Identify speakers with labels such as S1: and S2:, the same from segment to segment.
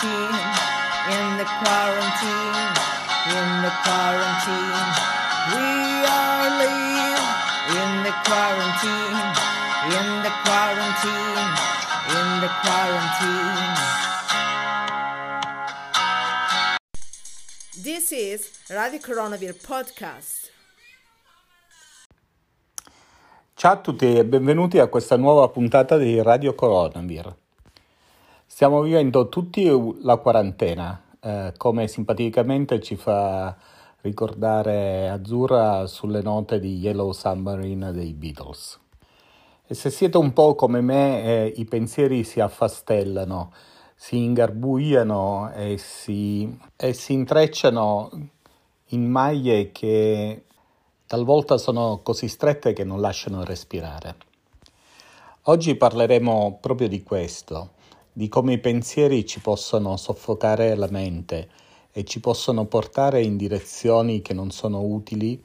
S1: quarantine, in the quarantine, in the quarantine. We are live in the quarantine, in the quarantine, in the quarantine. This is Radio Coronavirus Podcast.
S2: Ciao a tutti e benvenuti a questa nuova puntata di Radio Coronavir. Stiamo vivendo tutti la quarantena, eh, come simpaticamente ci fa ricordare Azzurra sulle note di Yellow Submarine dei Beatles. E se siete un po' come me, eh, i pensieri si affastellano, si ingarbugliano e si, e si intrecciano in maglie che talvolta sono così strette che non lasciano respirare. Oggi parleremo proprio di questo, di come i pensieri ci possono soffocare la mente e ci possono portare in direzioni che non sono utili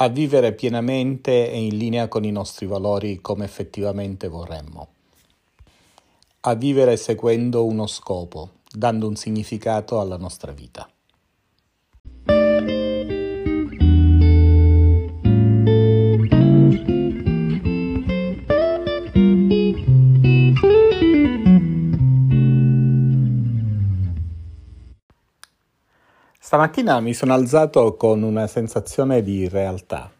S2: a vivere pienamente e in linea con i nostri valori come effettivamente vorremmo, a vivere seguendo uno scopo, dando un significato alla nostra vita. Stamattina mi sono alzato con una sensazione di realtà.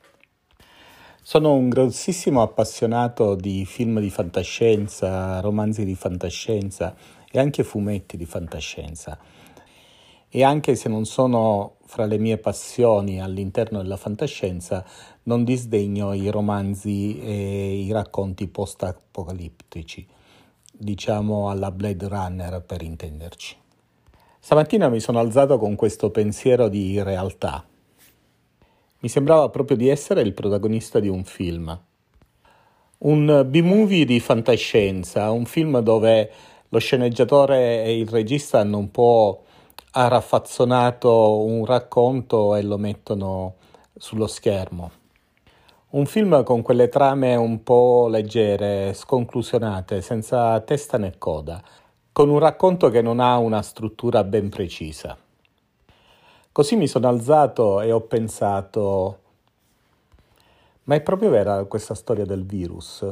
S2: Sono un grossissimo appassionato di film di fantascienza, romanzi di fantascienza e anche fumetti di fantascienza. E anche se non sono fra le mie passioni all'interno della fantascienza, non disdegno i romanzi e i racconti post-apocalittici, diciamo alla Blade Runner per intenderci. Stamattina mi sono alzato con questo pensiero di realtà. Mi sembrava proprio di essere il protagonista di un film. Un B-movie di fantascienza, un film dove lo sceneggiatore e il regista hanno un po' raffazzonato un racconto e lo mettono sullo schermo. Un film con quelle trame un po' leggere, sconclusionate, senza testa né coda, con un racconto che non ha una struttura ben precisa. Così mi sono alzato e ho pensato, ma è proprio vera questa storia del virus?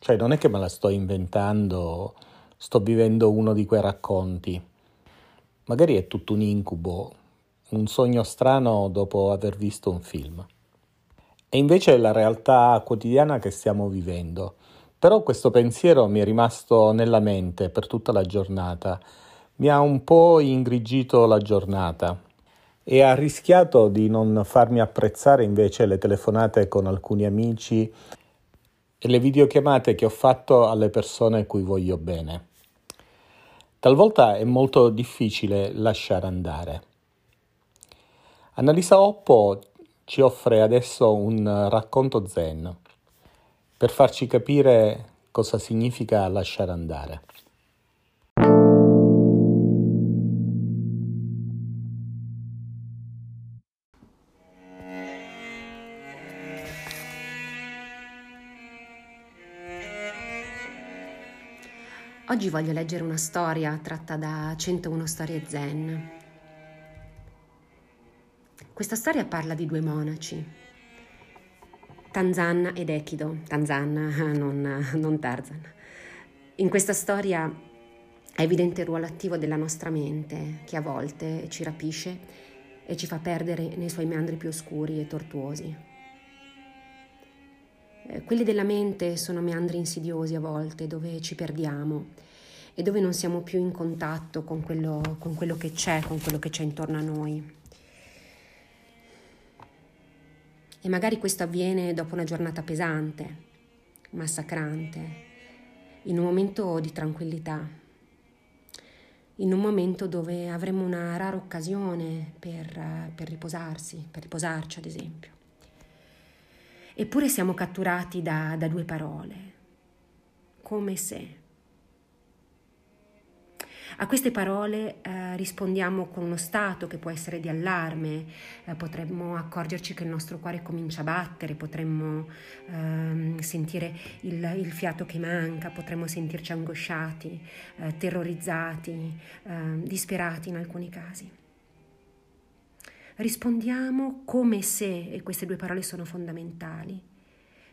S2: Cioè non è che me la sto inventando, sto vivendo uno di quei racconti. Magari è tutto un incubo, un sogno strano dopo aver visto un film. E invece è la realtà quotidiana che stiamo vivendo però questo pensiero mi è rimasto nella mente per tutta la giornata, mi ha un po' ingrigito la giornata e ha rischiato di non farmi apprezzare invece le telefonate con alcuni amici e le videochiamate che ho fatto alle persone cui voglio bene. Talvolta è molto difficile lasciare andare. Annalisa Oppo ci offre adesso un racconto zen per farci capire cosa significa lasciare andare.
S3: Oggi voglio leggere una storia tratta da 101 storie zen. Questa storia parla di due monaci, Tanzan ed Echido, Tanzan, non, non Tarzan. In questa storia è evidente il ruolo attivo della nostra mente che a volte ci rapisce e ci fa perdere nei suoi meandri più oscuri e tortuosi. Eh, quelli della mente sono meandri insidiosi a volte dove ci perdiamo e dove non siamo più in contatto con quello, con quello che c'è, con quello che c'è intorno a noi. E magari questo avviene dopo una giornata pesante, massacrante, in un momento di tranquillità, in un momento dove avremo una rara occasione per, per riposarsi, per riposarci ad esempio. Eppure siamo catturati da, da due parole, come se. A queste parole eh, rispondiamo con uno stato che può essere di allarme, eh, potremmo accorgerci che il nostro cuore comincia a battere, potremmo ehm, sentire il, il, fiato che manca, potremmo sentirci angosciati, eh, terrorizzati, ehm, disperati in alcuni casi. Rispondiamo come se, e queste due parole sono fondamentali,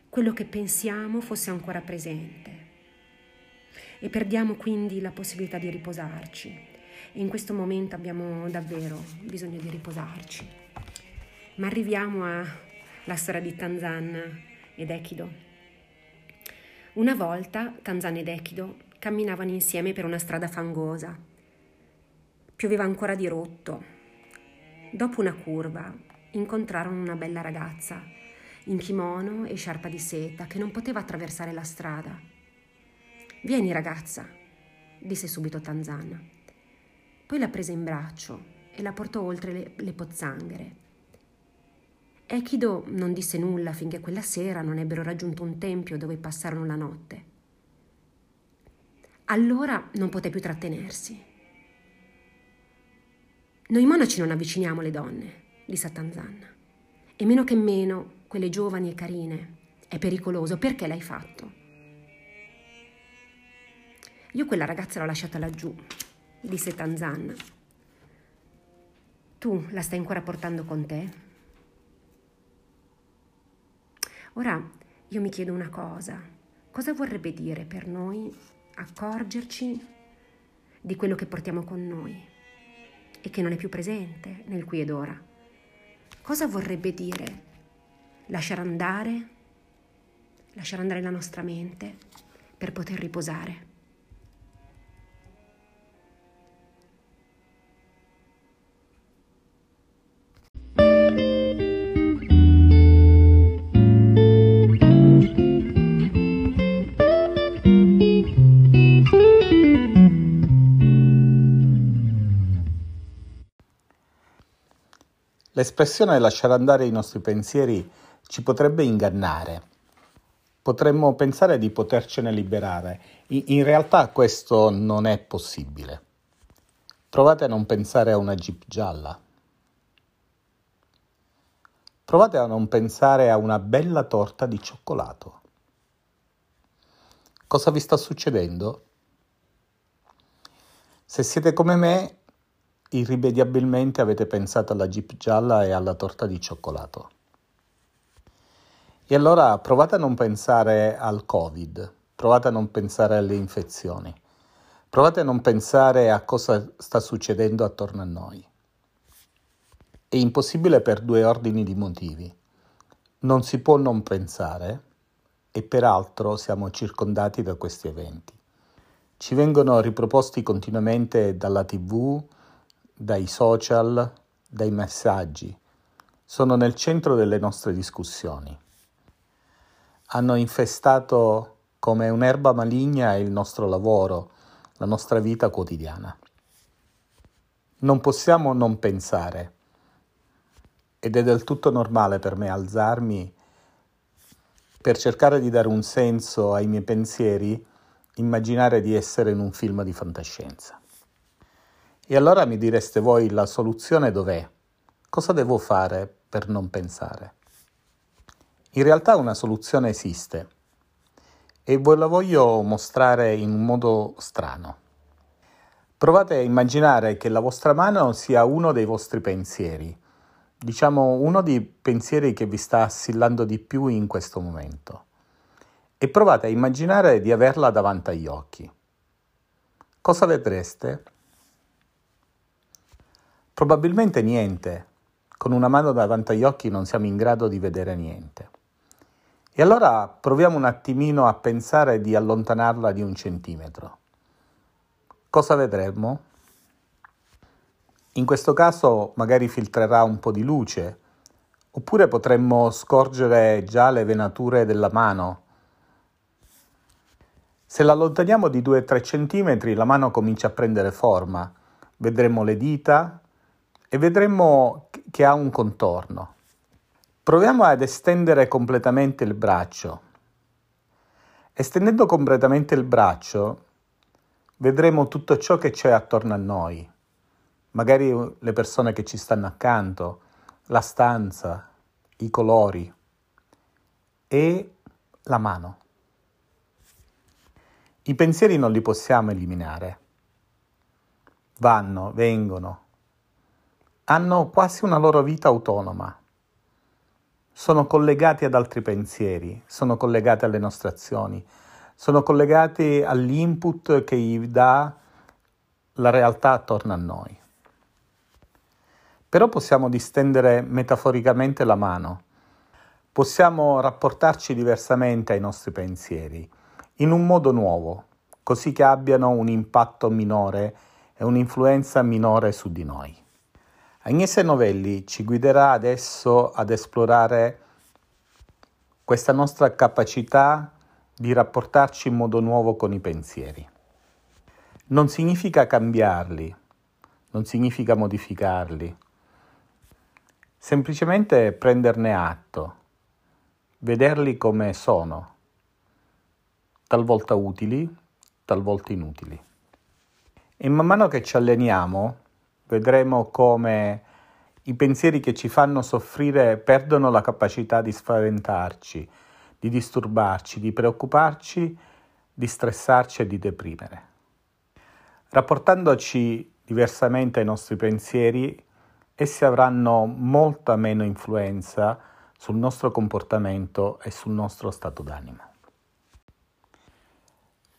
S3: quello che pensiamo fosse ancora presente e perdiamo quindi la possibilità di riposarci. E in questo momento abbiamo davvero bisogno di riposarci. Ma arriviamo alla storia di Tanzan ed Echido. Una volta Tanzan ed Echido camminavano insieme per una strada fangosa. Pioveva ancora di rotto. Dopo una curva incontrarono una bella ragazza in kimono e sciarpa di seta che non poteva attraversare la strada Vieni ragazza, disse subito Tanzana. Poi la prese in braccio e la portò oltre le, le pozzanghere. Echido non disse nulla finché quella sera non ebbero raggiunto un tempio dove passarono la notte. Allora non poté più trattenersi. Noi monaci non avviciniamo le donne, disse Tanzanna, e meno che meno quelle giovani e carine. È pericoloso, perché l'hai fatto? Io quella ragazza l'ho lasciata laggiù, disse Tanzan. Tu la stai ancora portando con te? Ora io mi chiedo una cosa. Cosa vorrebbe dire per noi accorgerci di quello che portiamo con noi e che non è più presente nel qui ed ora? Cosa vorrebbe dire lasciare andare, lasciare andare la nostra mente per poter riposare?
S2: L'espressione lasciare andare i nostri pensieri ci potrebbe ingannare. Potremmo pensare di potercene liberare. In realtà questo non è possibile. Provate a non pensare a una jeep gialla. Provate a non pensare a una bella torta di cioccolato. Cosa vi sta succedendo? Se siete come me, irrimediabilmente avete pensato alla jeep gialla e alla torta di cioccolato. E allora provate a non pensare al Covid, provate a non pensare alle infezioni, provate a non pensare a cosa sta succedendo attorno a noi. È impossibile per due ordini di motivi. Non si può non pensare e peraltro siamo circondati da questi eventi. Ci vengono riproposti continuamente dalla tv, dai social, dai messaggi, sono nel centro delle nostre discussioni. Hanno infestato come un'erba maligna il nostro lavoro, la nostra vita quotidiana. Non possiamo non pensare ed è del tutto normale per me alzarmi per cercare di dare un senso ai miei pensieri, immaginare di essere in un film di fantascienza. E allora mi direste voi la soluzione dov'è? Cosa devo fare per non pensare? In realtà una soluzione esiste e ve la voglio mostrare in un modo strano. Provate a immaginare che la vostra mano sia uno dei vostri pensieri, diciamo uno dei pensieri che vi sta assillando di più in questo momento. E provate a immaginare di averla davanti agli occhi. Cosa vedreste? Probabilmente niente. Con una mano davanti agli occhi non siamo in grado di vedere niente. E allora proviamo un attimino a pensare di allontanarla di un centimetro. Cosa vedremo? In questo caso magari filtrerà un po' di luce, oppure potremmo scorgere già le venature della mano. Se la allontaniamo di 2-3 centimetri la mano comincia a prendere forma, vedremo le dita, e vedremo che ha un contorno. Proviamo ad estendere completamente il braccio. Estendendo completamente il braccio, vedremo tutto ciò che c'è attorno a noi, magari le persone che ci stanno accanto, la stanza, i colori e la mano. I pensieri non li possiamo eliminare. Vanno, vengono, hanno quasi una loro vita autonoma. Sono collegati ad altri pensieri, sono collegati alle nostre azioni, sono collegati all'input che gli dà la realtà attorno a noi. Però possiamo distendere metaforicamente la mano, possiamo rapportarci diversamente ai nostri pensieri, in un modo nuovo, così che abbiano un impatto minore e un'influenza minore su di noi. Agnese Novelli ci guiderà adesso ad esplorare questa nostra capacità di rapportarci in modo nuovo con i pensieri. Non significa cambiarli, non significa modificarli, semplicemente prenderne atto, vederli come sono, talvolta utili, talvolta inutili. E man mano che ci alleniamo, vedremo come i pensieri che ci fanno soffrire perdono la capacità di spaventarci, di disturbarci, di preoccuparci, di stressarci e di deprimere. Rapportandoci diversamente ai nostri pensieri, essi avranno molta meno influenza sul nostro comportamento e sul nostro stato d'animo.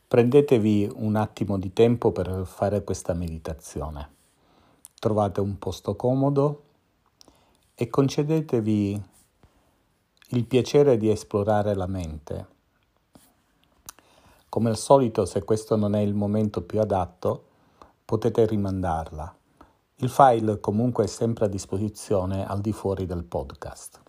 S2: Prendetevi un attimo di tempo per fare questa meditazione trovate un posto comodo e concedetevi il piacere di esplorare la mente. Come al solito, se questo non è il momento più adatto, potete rimandarla. Il file comunque è sempre a disposizione al di fuori del podcast.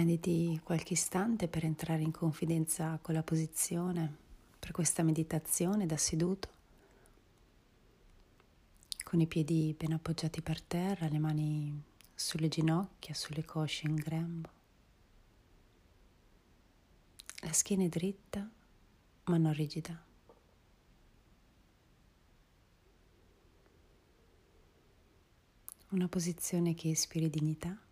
S4: Prenditi qualche istante per entrare in confidenza con la posizione per questa meditazione da seduto, con i piedi ben appoggiati per terra, le mani sulle ginocchia, sulle cosce in grembo. La schiena è dritta ma non rigida. Una posizione che ispiri dignità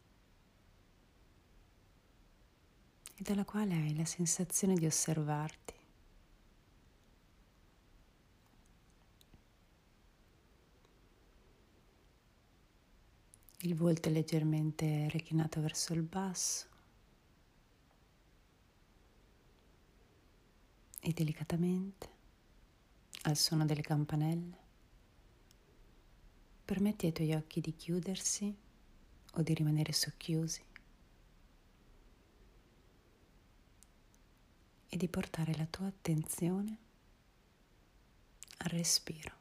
S4: e dalla quale hai la sensazione di osservarti. Il volto è leggermente reclinato verso il basso e delicatamente, al suono delle campanelle, permetti ai tuoi occhi di chiudersi o di rimanere socchiusi. E di portare la tua attenzione al respiro.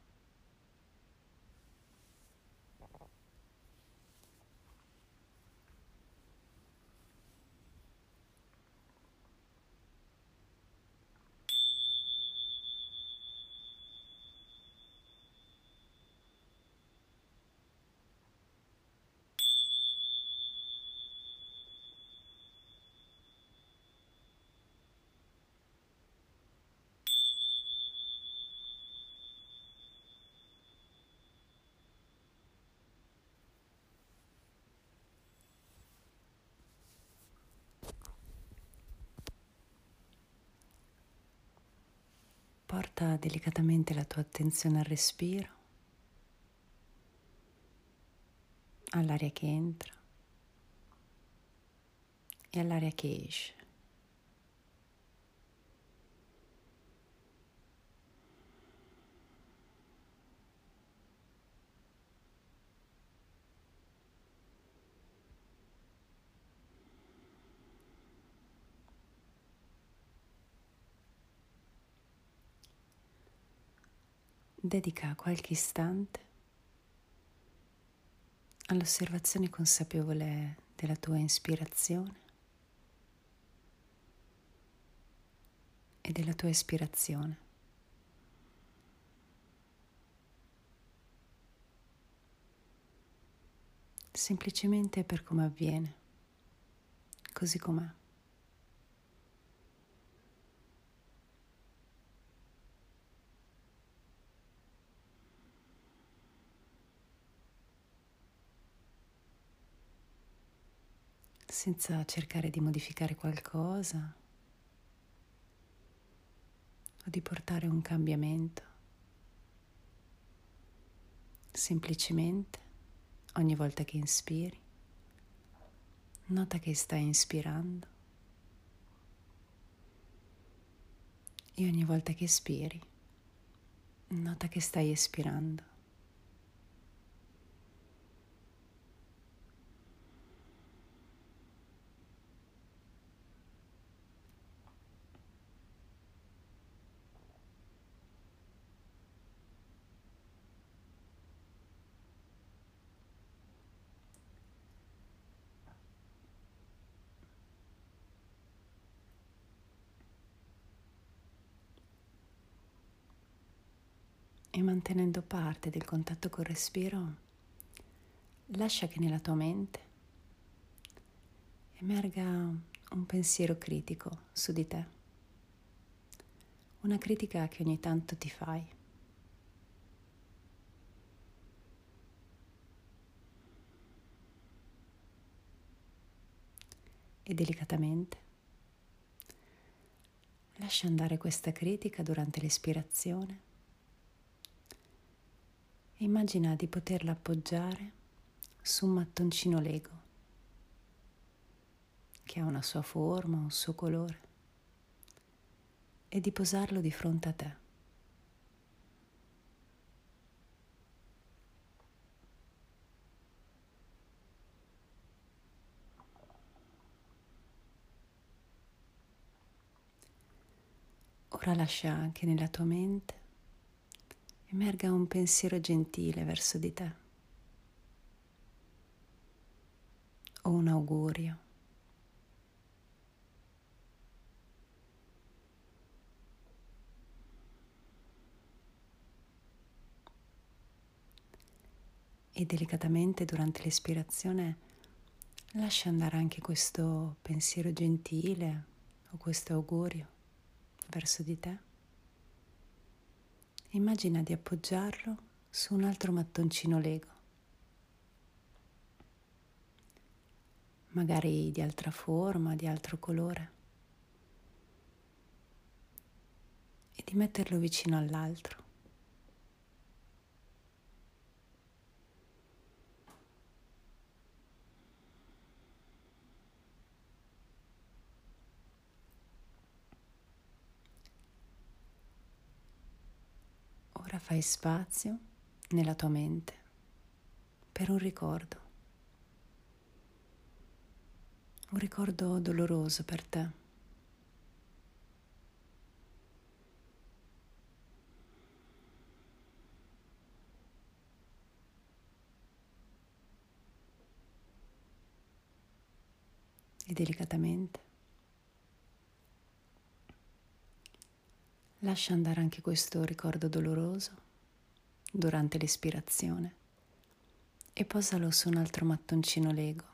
S4: Porta delicatamente la tua attenzione al respiro, all'aria che entra e all'aria che esce. Dedica qualche istante all'osservazione consapevole della tua ispirazione e della tua espirazione. Semplicemente per come avviene. così com'è. Senza cercare di modificare qualcosa o di portare un cambiamento. Semplicemente, ogni volta che inspiri, nota che stai ispirando e ogni volta che espiri, nota che stai espirando. E mantenendo parte del contatto col respiro, lascia che nella tua mente emerga un pensiero critico su di te, una critica che ogni tanto ti fai. E delicatamente lascia andare questa critica durante l'ispirazione Immagina di poterla appoggiare su un mattoncino Lego che ha una sua forma, un suo colore e di posarlo di fronte a te. Ora lascia anche nella tua mente emerga un pensiero gentile verso di te o un augurio. E delicatamente durante l'ispirazione lascia andare anche questo pensiero gentile o questo augurio verso di te. Immagina di appoggiarlo su un altro mattoncino Lego, magari di altra forma, di altro colore, e di metterlo vicino all'altro. Ora fai spazio nella tua mente per un ricordo, un ricordo doloroso per te. E delicatamente Lascia andare anche questo ricordo doloroso durante l'espirazione e posalo su un altro mattoncino Lego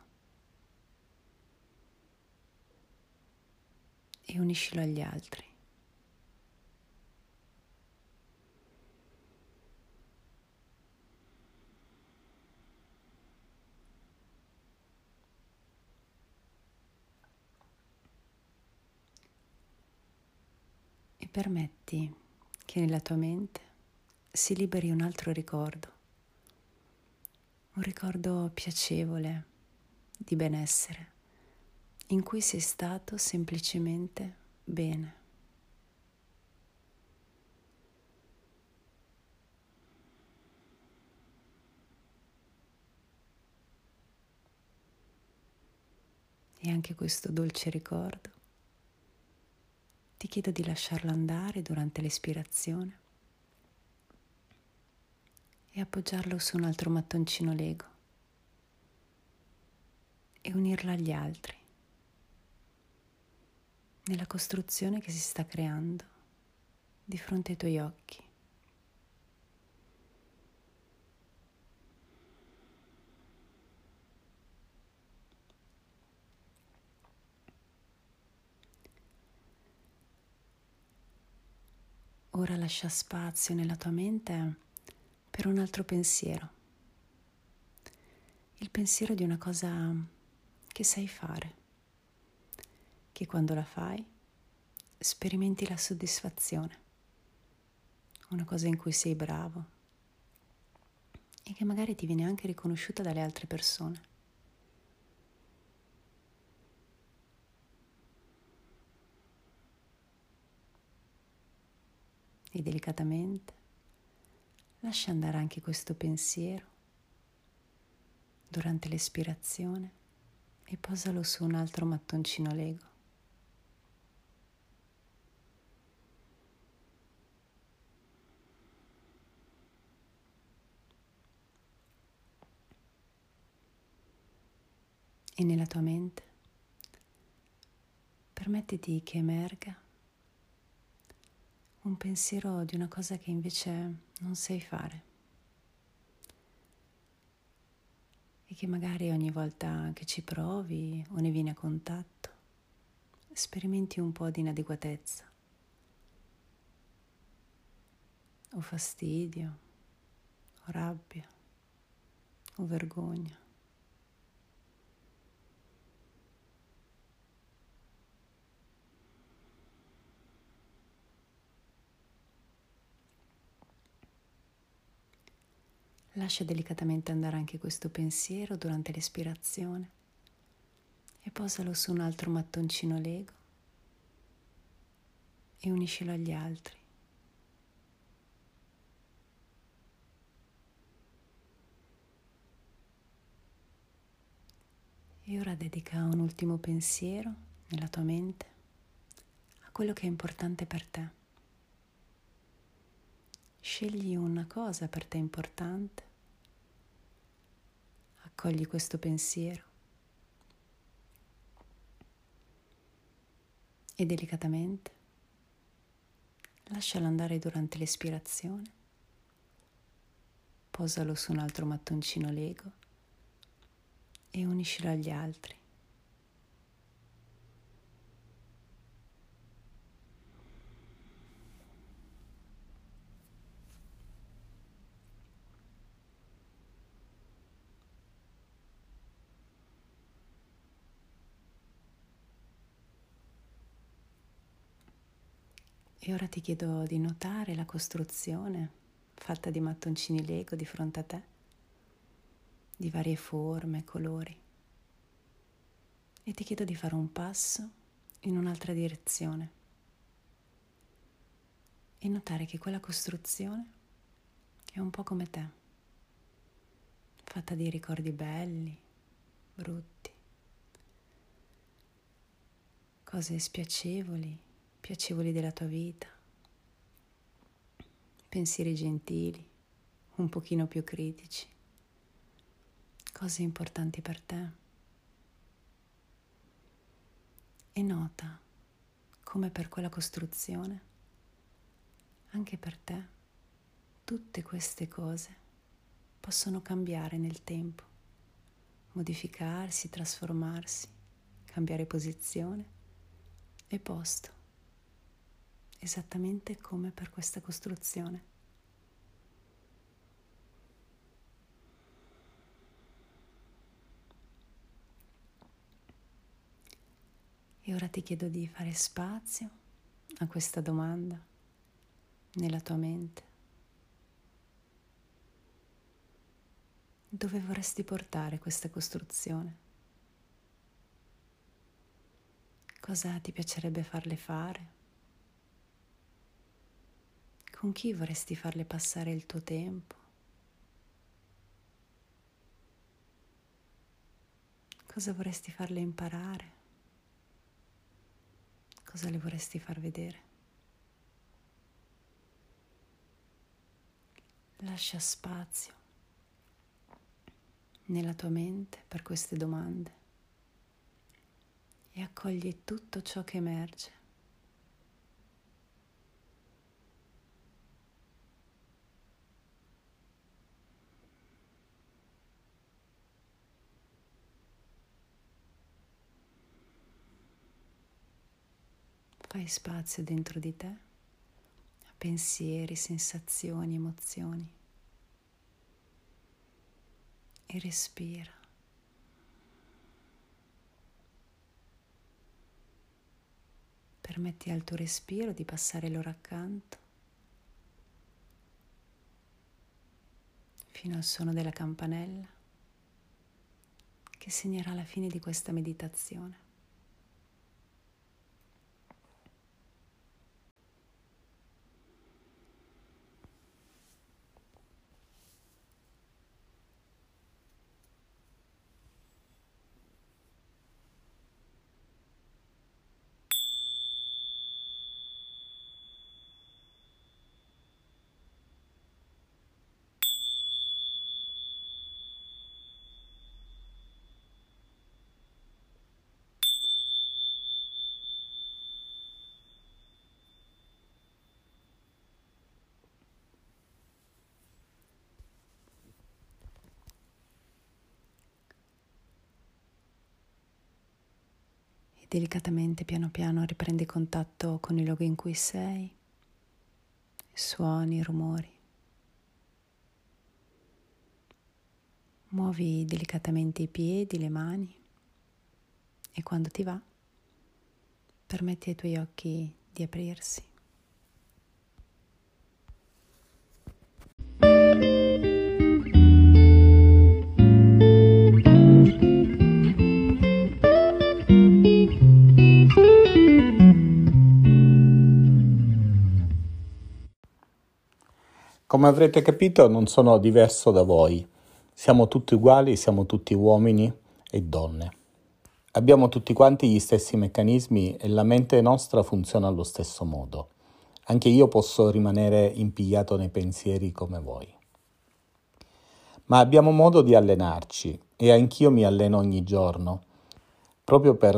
S4: e uniscilo agli altri. Permetti che nella tua mente si liberi un altro ricordo, un ricordo piacevole di benessere, in cui sei stato semplicemente bene. E anche questo dolce ricordo ti chiedo di lasciarlo andare durante l'espirazione e appoggiarlo su un altro mattoncino Lego e unirlo agli altri nella costruzione che si sta creando di fronte ai tuoi occhi. Ora lascia spazio nella tua mente per un altro pensiero. Il pensiero di una cosa che sai fare, che quando la fai sperimenti la soddisfazione, una cosa in cui sei bravo e che magari ti viene anche riconosciuta dalle altre persone. E delicatamente lascia andare anche questo pensiero durante l'espirazione e posalo su un altro mattoncino Lego. E nella tua mente permettiti che emerga un pensiero di una cosa che invece non sai fare e che magari ogni volta che ci provi o ne vieni a contatto sperimenti un po' di inadeguatezza o fastidio o rabbia o vergogna. Lascia delicatamente andare anche questo pensiero durante l'espirazione e posalo su un altro mattoncino Lego e uniscilo agli altri. E ora dedica un ultimo pensiero nella tua mente a quello che è importante per te. Scegli una cosa per te importante, accogli questo pensiero. E delicatamente lascialo andare durante l'espirazione, posalo su un altro mattoncino Lego e uniscilo agli altri. E ora ti chiedo di notare la costruzione fatta di mattoncini Lego di fronte a te, di varie forme, colori. E ti chiedo di fare un passo in un'altra direzione e notare che quella costruzione è un po' come te, fatta di ricordi belli, brutti, cose spiacevoli piacevoli della tua vita, pensieri gentili, un pochino più critici, cose importanti per te. E nota come per quella costruzione, anche per te, tutte queste cose possono cambiare nel tempo, modificarsi, trasformarsi, cambiare posizione e posto esattamente come per questa costruzione. E ora ti chiedo di fare spazio a questa domanda nella tua mente. Dove vorresti portare questa costruzione? Cosa ti piacerebbe farle fare? Con chi vorresti farle passare il tuo tempo? Cosa vorresti farle imparare? Cosa le vorresti far vedere? Lascia spazio nella tua mente per queste domande e accogli tutto ciò che emerge. Fai spazio dentro di te pensieri, sensazioni, emozioni. E respira. Permetti al tuo respiro di passare l'ora accanto fino al suono della campanella che segnerà la fine di questa meditazione. Delicatamente, piano piano, riprendi contatto con il luogo in cui sei, suoni, rumori. Muovi delicatamente i piedi, le mani e quando ti va, permetti ai tuoi occhi di aprirsi.
S2: Come avrete capito non sono diverso da voi. Siamo tutti uguali, siamo tutti uomini e donne. Abbiamo tutti quanti gli stessi meccanismi e la mente nostra funziona allo stesso modo. Anche io posso rimanere impigliato nei pensieri come voi. Ma abbiamo modo di allenarci e anch'io mi alleno ogni giorno, proprio per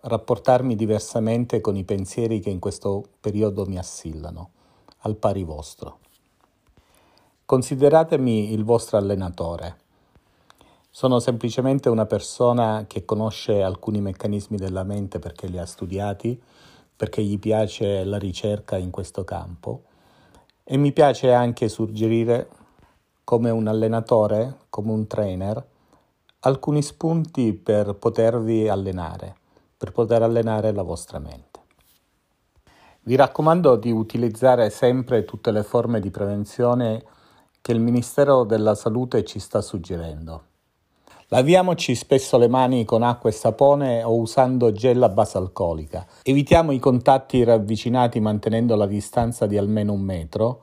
S2: rapportarmi diversamente con i pensieri che in questo periodo mi assillano, al pari vostro. Consideratemi il vostro allenatore. Sono semplicemente una persona che conosce alcuni meccanismi della mente perché li ha studiati, perché gli piace la ricerca in questo campo e mi piace anche suggerire come un allenatore, come un trainer, alcuni spunti per potervi allenare, per poter allenare la vostra mente. Vi raccomando di utilizzare sempre tutte le forme di prevenzione che il Ministero della Salute ci sta suggerendo. Laviamoci spesso le mani con acqua e sapone o usando gel a base alcolica. Evitiamo i contatti ravvicinati mantenendo la distanza di almeno un metro.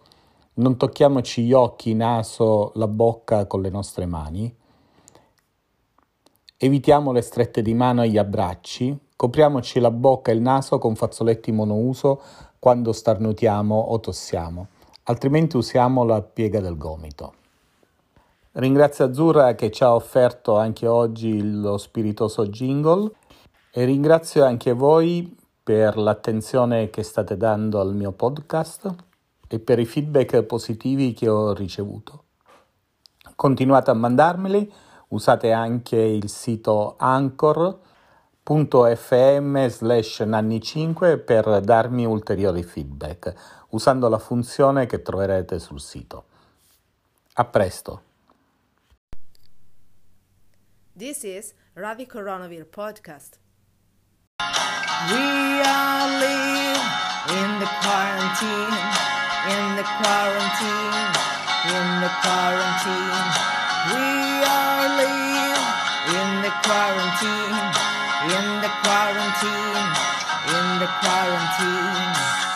S2: Non tocchiamoci gli occhi, naso, la bocca con le nostre mani. Evitiamo le strette di mano e gli abbracci. Copriamoci la bocca e il naso con fazzoletti monouso quando starnutiamo o tossiamo altrimenti usiamo la piega del gomito. Ringrazio Azzurra che ci ha offerto anche oggi lo spiritoso jingle e ringrazio anche voi per l'attenzione che state dando al mio podcast e per i feedback positivi che ho ricevuto. Continuate a mandarmeli, usate anche il sito anchor.fm slash nanni5 per darmi ulteriori feedback usando la funzione che troverete sul sito. A presto!
S1: This is Ravi Coronavir podcast. We all live in the quarantine, in the quarantine, in the quarantine. We all live in the quarantine, in the quarantine, in the quarantine.